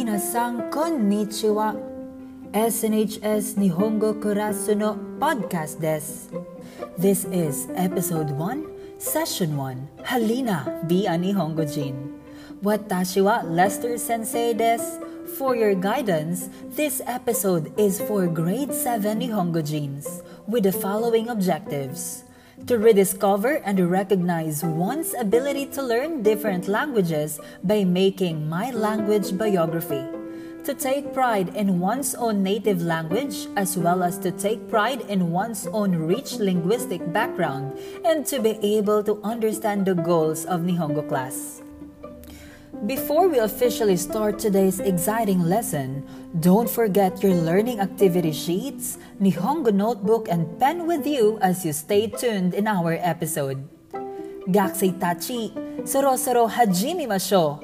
Minasan konnichiwa. SNHS Nihongo Kurasu no podcast des. This is episode 1, session 1. Halina bi Nihongo Jin. Watashi wa Lester Sensei des. For your guidance, this episode is for grade 7 Nihongo Jins with the following objectives to rediscover and recognize one's ability to learn different languages by making my language biography, to take pride in one's own native language as well as to take pride in one's own rich linguistic background, and to be able to understand the goals of Nihongo class. Before we officially start today's exciting lesson, don't forget your learning activity sheets, Nihongo notebook, and pen with you as you stay tuned in our episode. Gakusei tachi, soro-soro hajime masho.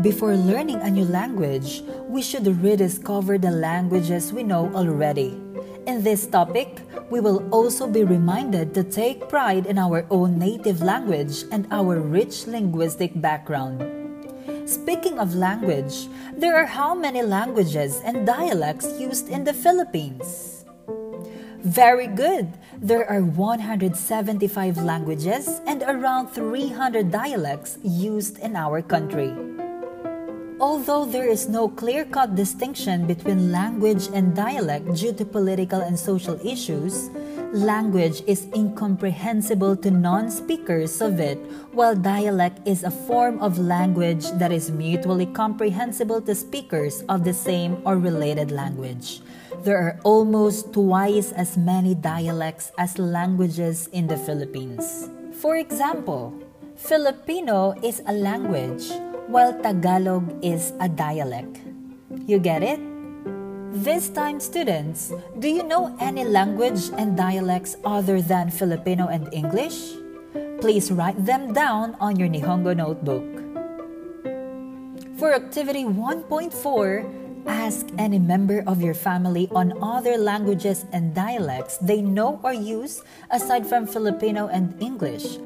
Before learning a new language, we should rediscover the languages we know already. In this topic, we will also be reminded to take pride in our own native language and our rich linguistic background. Speaking of language, there are how many languages and dialects used in the Philippines? Very good! There are 175 languages and around 300 dialects used in our country. Although there is no clear cut distinction between language and dialect due to political and social issues, language is incomprehensible to non speakers of it, while dialect is a form of language that is mutually comprehensible to speakers of the same or related language. There are almost twice as many dialects as languages in the Philippines. For example, Filipino is a language while Tagalog is a dialect. You get it? This time, students, do you know any language and dialects other than Filipino and English? Please write them down on your Nihongo notebook. For activity 1.4, ask any member of your family on other languages and dialects they know or use aside from Filipino and English.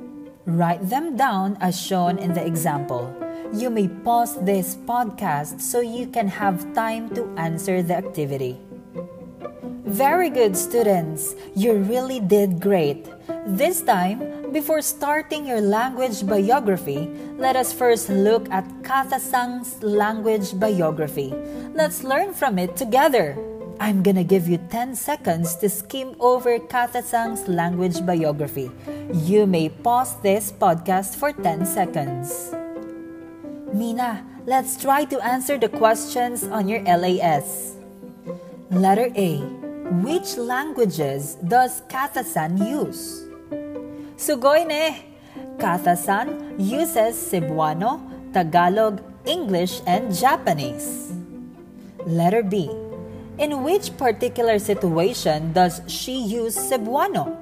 Write them down as shown in the example. You may pause this podcast so you can have time to answer the activity. Very good, students. You really did great. This time, before starting your language biography, let us first look at Katasang's language biography. Let's learn from it together. I'm gonna give you 10 seconds to skim over Katasang's language biography. You may pause this podcast for 10 seconds. Mina, let's try to answer the questions on your LAS. Letter A. Which languages does Katasan use? Sugoy ne! Uses Cebuano, Tagalog, English, and Japanese. Letter B. In which particular situation does she use Cebuano?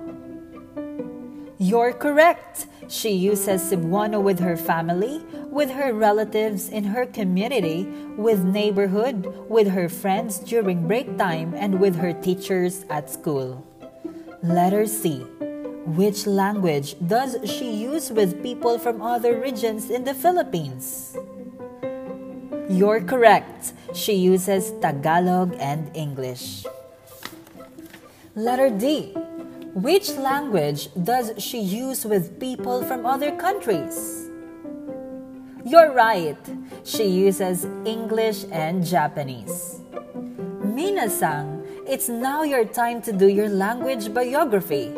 You're correct. She uses Cebuano with her family, with her relatives in her community, with neighborhood, with her friends during break time, and with her teachers at school. Letter C. Which language does she use with people from other regions in the Philippines? You're correct. She uses Tagalog and English. Letter D. Which language does she use with people from other countries? You're right. She uses English and Japanese. Minasang, it's now your time to do your language biography.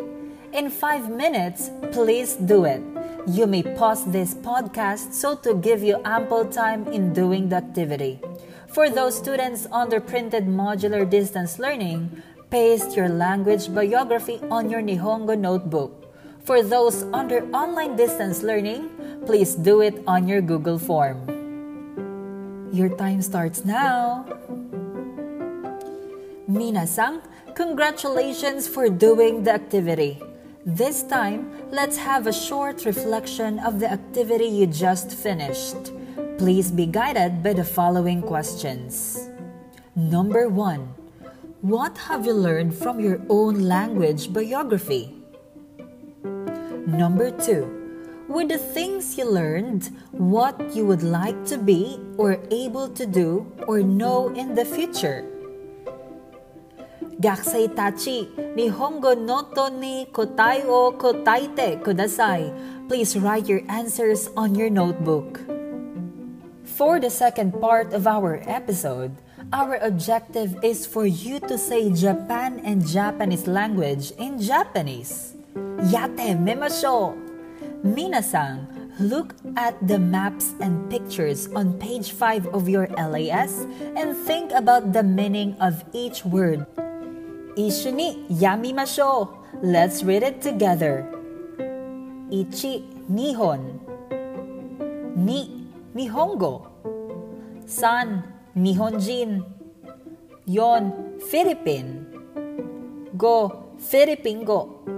In five minutes, please do it. You may pause this podcast so to give you ample time in doing the activity. For those students under printed modular distance learning, paste your language biography on your Nihongo notebook. For those under online distance learning, please do it on your Google form. Your time starts now. Minasang, congratulations for doing the activity. This time, let's have a short reflection of the activity you just finished. Please be guided by the following questions. Number 1. What have you learned from your own language biography? Number 2. with the things you learned, what you would like to be or able to do or know in the future. Gakusei tachi, Nihongo noto ni kotai o kotaite kudasai. Please write your answers on your notebook. For the second part of our episode, our objective is for you to say Japan and Japanese language in Japanese. Yate memashou! Minasan, look at the maps and pictures on page 5 of your LAS and think about the meaning of each word. Ishuni yamimashou. Let's read it together. Ichi Nihon. Ni Nihongo. San Nihonjin. Yon Philippine. Go Filipingo.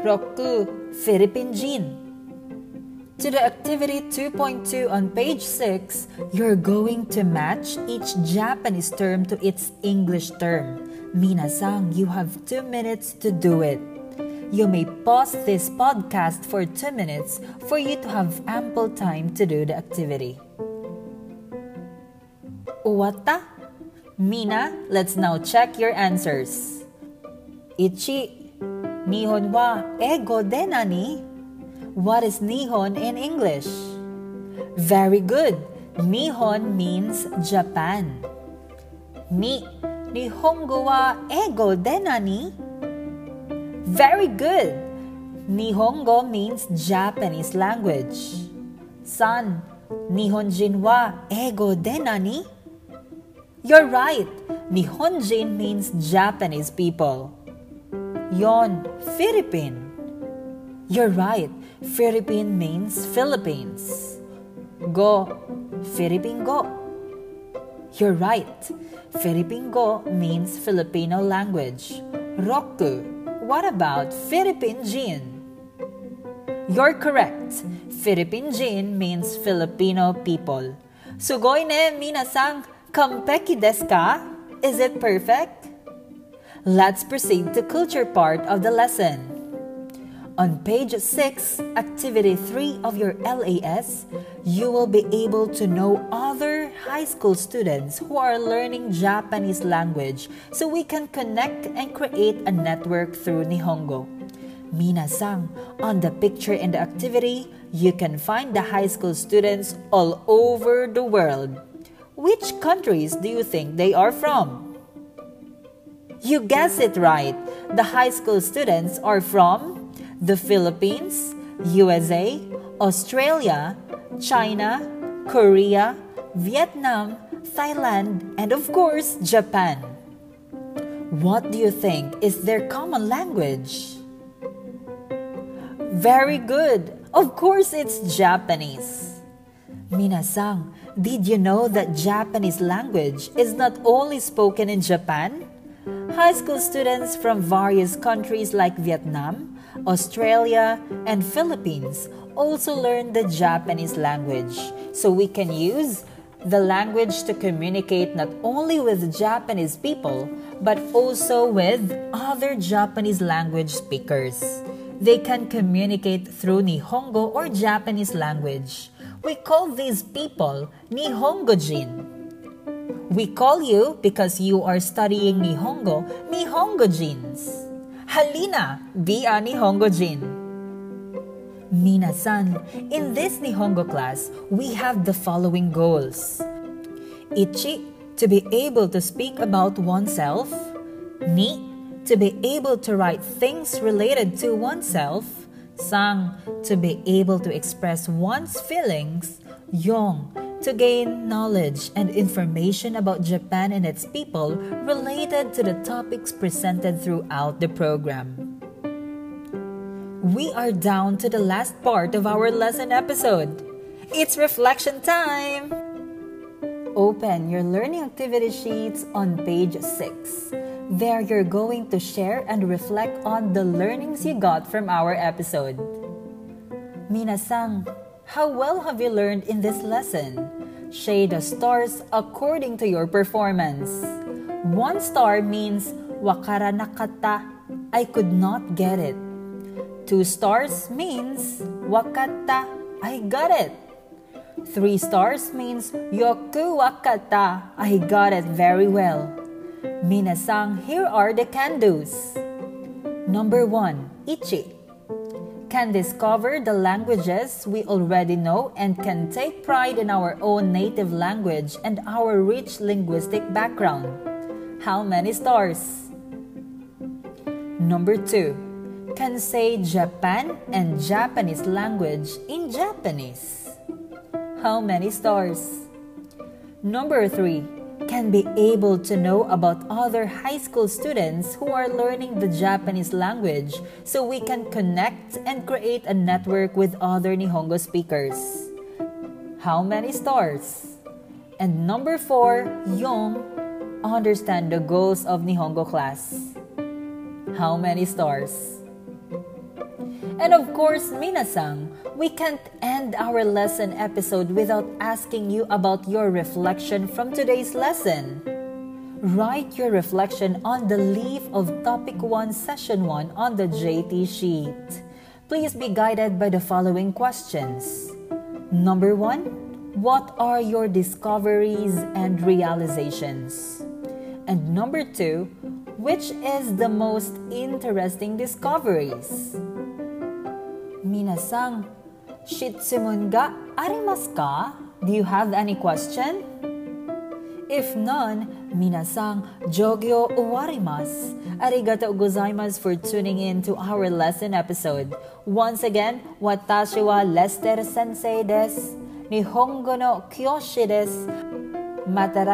Roku Filipinjin. To the activity 2.2 on page 6, you're going to match each Japanese term to its English term. Minasang, you have two minutes to do it. You may pause this podcast for two minutes for you to have ample time to do the activity. Uwata? Mina, let's now check your answers. Ichi, Nihon wa ego denani. What is Nihon in English? Very good. Nihon means Japan. Ni, Nihongo wa ego denani. Very good. Nihongo means Japanese language. San, Nihonjin wa ego denani. You're right. Nihonjin means Japanese people. Yon, Philippine. You're right. Philippine means Philippines. Go, Philippine go. You're right. Philippine go means Filipino language. Roku. What about Philippine? You're correct. Philippine means Filipino people. Sugoi ne minasang kampeki desu ka? Is it perfect? Let's proceed to culture part of the lesson. On page 6, activity 3 of your LAS, you will be able to know other high school students who are learning Japanese language so we can connect and create a network through Nihongo. Mina-san, on the picture in the activity, you can find the high school students all over the world. Which countries do you think they are from? You guess it right. The high school students are from the Philippines, USA, Australia, China, Korea, Vietnam, Thailand, and of course, Japan. What do you think is their common language? Very good. Of course, it's Japanese. Minasang, did you know that Japanese language is not only spoken in Japan? High school students from various countries like Vietnam, Australia, and Philippines also learn the Japanese language. So we can use the language to communicate not only with Japanese people, but also with other Japanese language speakers. They can communicate through Nihongo or Japanese language. We call these people Nihongojin. We call you because you are studying Nihongo, Nihongo Nihongojins. Halina, be a Nihongojin. Mina-san, in this Nihongo class, we have the following goals. Ichi, to be able to speak about oneself. Ni, to be able to write things related to oneself. Sang, to be able to express one's feelings. Yong, to gain knowledge and information about Japan and its people related to the topics presented throughout the program. We are down to the last part of our lesson episode. It's reflection time! Open your learning activity sheets on page 6. There you're going to share and reflect on the learnings you got from our episode. Minasang, how well have you learned in this lesson? Shade the stars according to your performance. One star means wakara nakata, I could not get it. Two stars means wakata, I got it. Three stars means yoku wakata, I got it very well. Minasang, here are the can-dos. Number one, ichi. Can discover the languages we already know and can take pride in our own native language and our rich linguistic background. How many stars? Number two, can say Japan and Japanese language in Japanese. How many stars? Number three, can be able to know about other high school students who are learning the Japanese language so we can connect and create a network with other Nihongo speakers. How many stars? And number four, Yong, understand the goals of Nihongo class. How many stars? And of course, Minasang, we can't end our lesson episode without asking you about your reflection from today's lesson. Write your reflection on the leaf of Topic 1, Session 1 on the JT sheet. Please be guided by the following questions. Number 1. What are your discoveries and realizations? And number 2. Which is the most interesting discoveries? Minasang, shitsumun ga ka? Do you have any question? If none, minasang jogyo uwarimasu. Arigato gozaimasu for tuning in to our lesson episode. Once again, watashi wa Lester sensei desu. Nihongo no kyoshi desu. Mata.